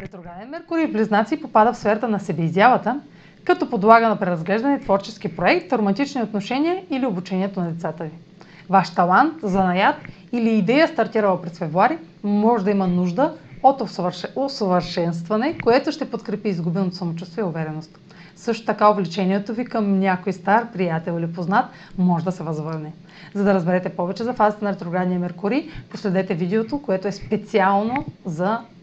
Ретрограден Меркурий в Близнаци попада в сферата на себеизявата, като подлага на преразглеждане творчески проект, романтични отношения или обучението на децата ви. Ваш талант, занаят или идея, стартирала през февруари, може да има нужда от усъвършенстване, което ще подкрепи изгубеното самочувствие и увереност. Също така увлечението ви към някой стар приятел или познат може да се възвърне. За да разберете повече за фазата на ретроградния Меркурий, последете видеото, което е специално за,